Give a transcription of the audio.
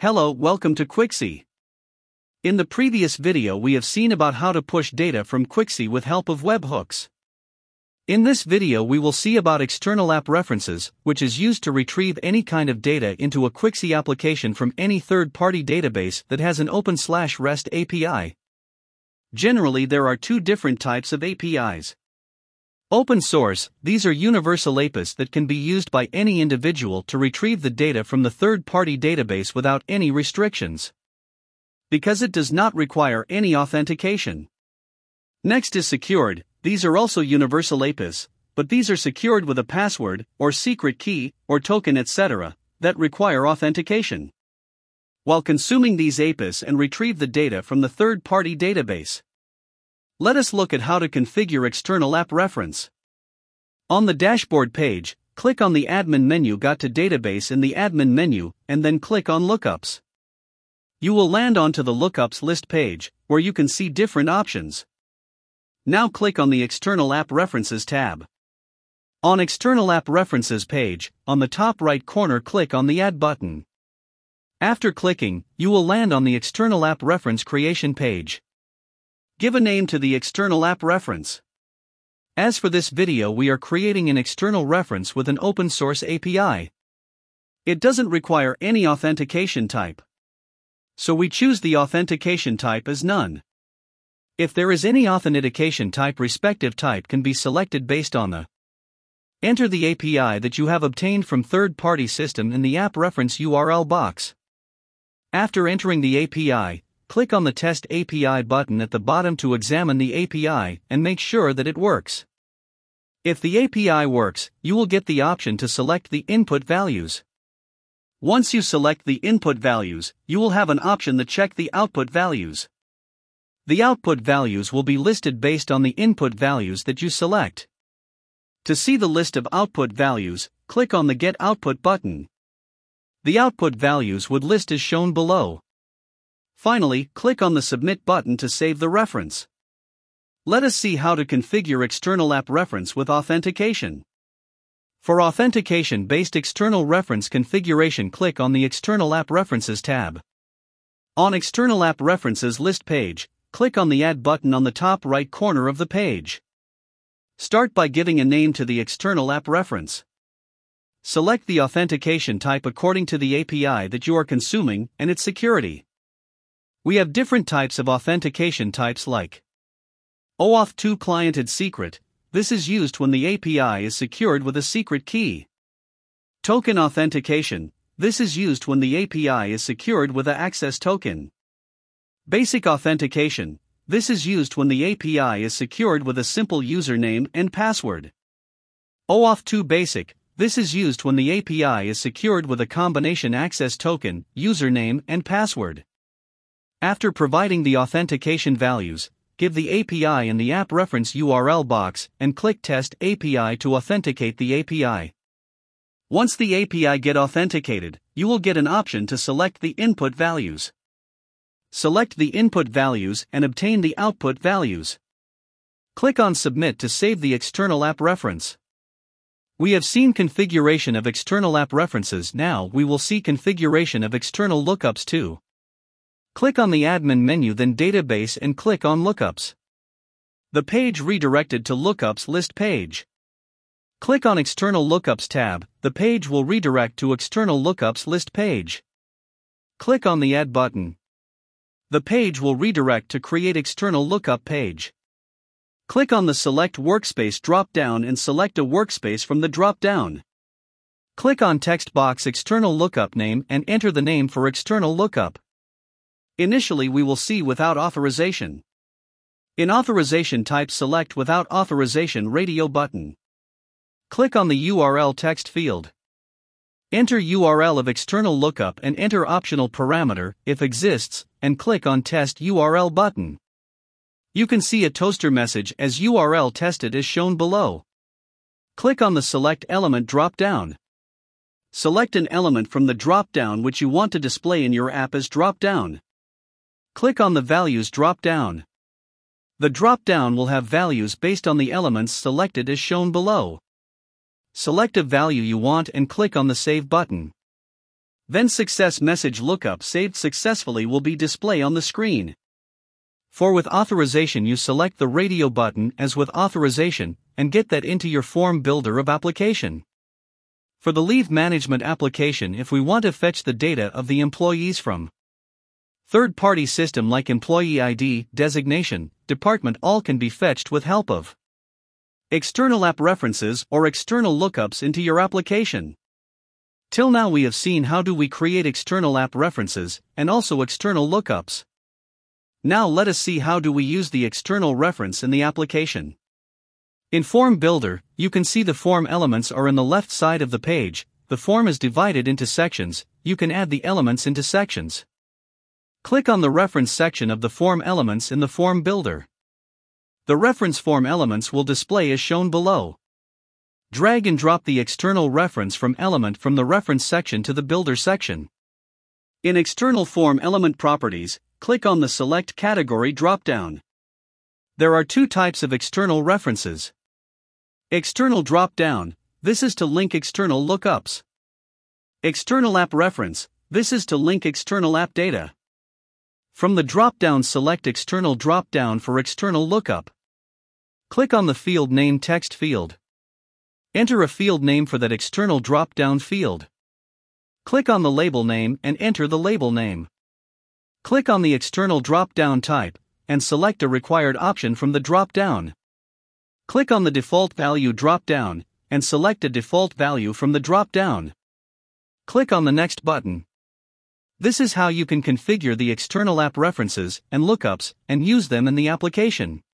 Hello, welcome to Quixy. In the previous video we have seen about how to push data from Quixy with help of webhooks. In this video we will see about external app references, which is used to retrieve any kind of data into a Quixy application from any third-party database that has an open slash REST API. Generally there are two different types of APIs. Open source, these are universal APIs that can be used by any individual to retrieve the data from the third party database without any restrictions. Because it does not require any authentication. Next is secured, these are also universal APIs, but these are secured with a password, or secret key, or token, etc., that require authentication. While consuming these APIs and retrieve the data from the third party database. Let us look at how to configure external app reference. On the dashboard page, click on the admin menu Got to database in the admin menu, and then click on lookups. You will land onto the lookups list page, where you can see different options. Now click on the External App References tab. On External App References page, on the top right corner click on the Add button. After clicking, you will land on the External App Reference Creation page. Give a name to the external app reference. As for this video, we are creating an external reference with an open source API. It doesn't require any authentication type. So we choose the authentication type as none. If there is any authentication type, respective type can be selected based on the Enter the API that you have obtained from third party system in the app reference URL box. After entering the API, click on the Test API button at the bottom to examine the API and make sure that it works. If the API works, you will get the option to select the input values. Once you select the input values, you will have an option to check the output values. The output values will be listed based on the input values that you select. To see the list of output values, click on the Get Output button. The output values would list as shown below. Finally, click on the Submit button to save the reference. Let us see how to configure external app reference with authentication. For authentication based external reference configuration, click on the External App References tab. On External App References list page, click on the Add button on the top right corner of the page. Start by giving a name to the external app reference. Select the authentication type according to the API that you are consuming and its security. We have different types of authentication types like OAuth 2 cliented secret. This is used when the API is secured with a secret key. Token authentication. This is used when the API is secured with a access token. Basic authentication. This is used when the API is secured with a simple username and password. OAuth 2 Basic. This is used when the API is secured with a combination access token, username, and password. After providing the authentication values, give the API in the app reference URL box and click Test API to authenticate the API. Once the API get authenticated, you will get an option to select the input values. Select the input values and obtain the output values. Click on Submit to save the external app reference. We have seen configuration of external app references, now we will see configuration of external lookups too. Click on the admin menu then database and click on lookups. The page redirected to lookups list page. Click on external lookups tab, the page will redirect to external lookups list page. Click on the add button. The page will redirect to create external lookup page. Click on the select workspace drop down and select a workspace from the drop down. Click on text box external lookup name and enter the name for external lookup. Initially, we will see without authorization. In authorization type, select without authorization radio button. Click on the URL text field. Enter URL of external lookup and enter optional parameter, if exists, and click on Test URL button. You can see a toaster message as URL tested is shown below. Click on the Select Element drop down. Select an element from the drop down which you want to display in your app as drop down. Click on the Values drop down. The drop down will have values based on the elements selected as shown below. Select a value you want and click on the Save button. then success message lookup saved successfully will be display on the screen. For with authorization you select the radio button as with authorization and get that into your form builder of application. For the leave management application if we want to fetch the data of the employees from third-party system like employee ID, designation, department all can be fetched with help of external app references or external lookups into your application. Till now we have seen how do we create external app references and also external lookups. Now let us see how do we use the external reference in the application. In Form Builder, you can see the form elements are in the left side of the page. The form is divided into sections. You can add the elements into sections. Click on the reference section of the form elements in the Form Builder. The reference form elements will display as shown below. Drag and drop the external reference from element from the reference section to the builder section. In External Form Element Properties, click on the Select Category dropdown. There are two types of external references. External dropdown, this is to link external lookups. External app reference, this is to link external app data. From the drop-down select external drop-down for external lookup. Click on the field name text field. Enter a field name for that external drop-down field. Click on the label name and enter the label name. Click on the external drop-down type and select a required option from the drop-down. Click on the default value drop-down and select a default value from the drop-down. Click on the next button. This is how you can configure the external app references and lookups and use them in the application.